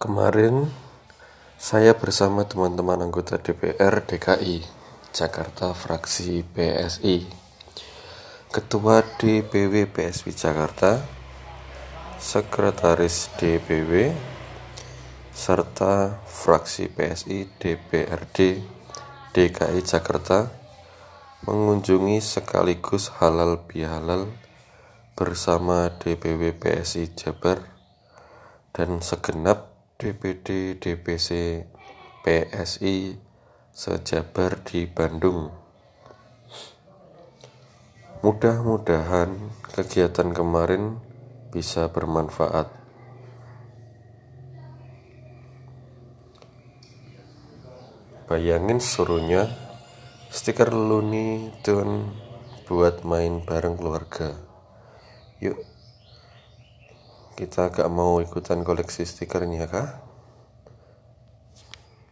Kemarin saya bersama teman-teman anggota DPR DKI Jakarta fraksi PSI Ketua DPW PSI Jakarta Sekretaris DPW serta fraksi PSI DPRD DKI Jakarta mengunjungi sekaligus halal bihalal bersama DPW PSI Jabar dan segenap DPD DPC PSI sejabar di Bandung. Mudah-mudahan kegiatan kemarin bisa bermanfaat. Bayangin suruhnya stiker Luni Tune buat main bareng keluarga. Yuk, kita gak mau ikutan koleksi stikernya kah?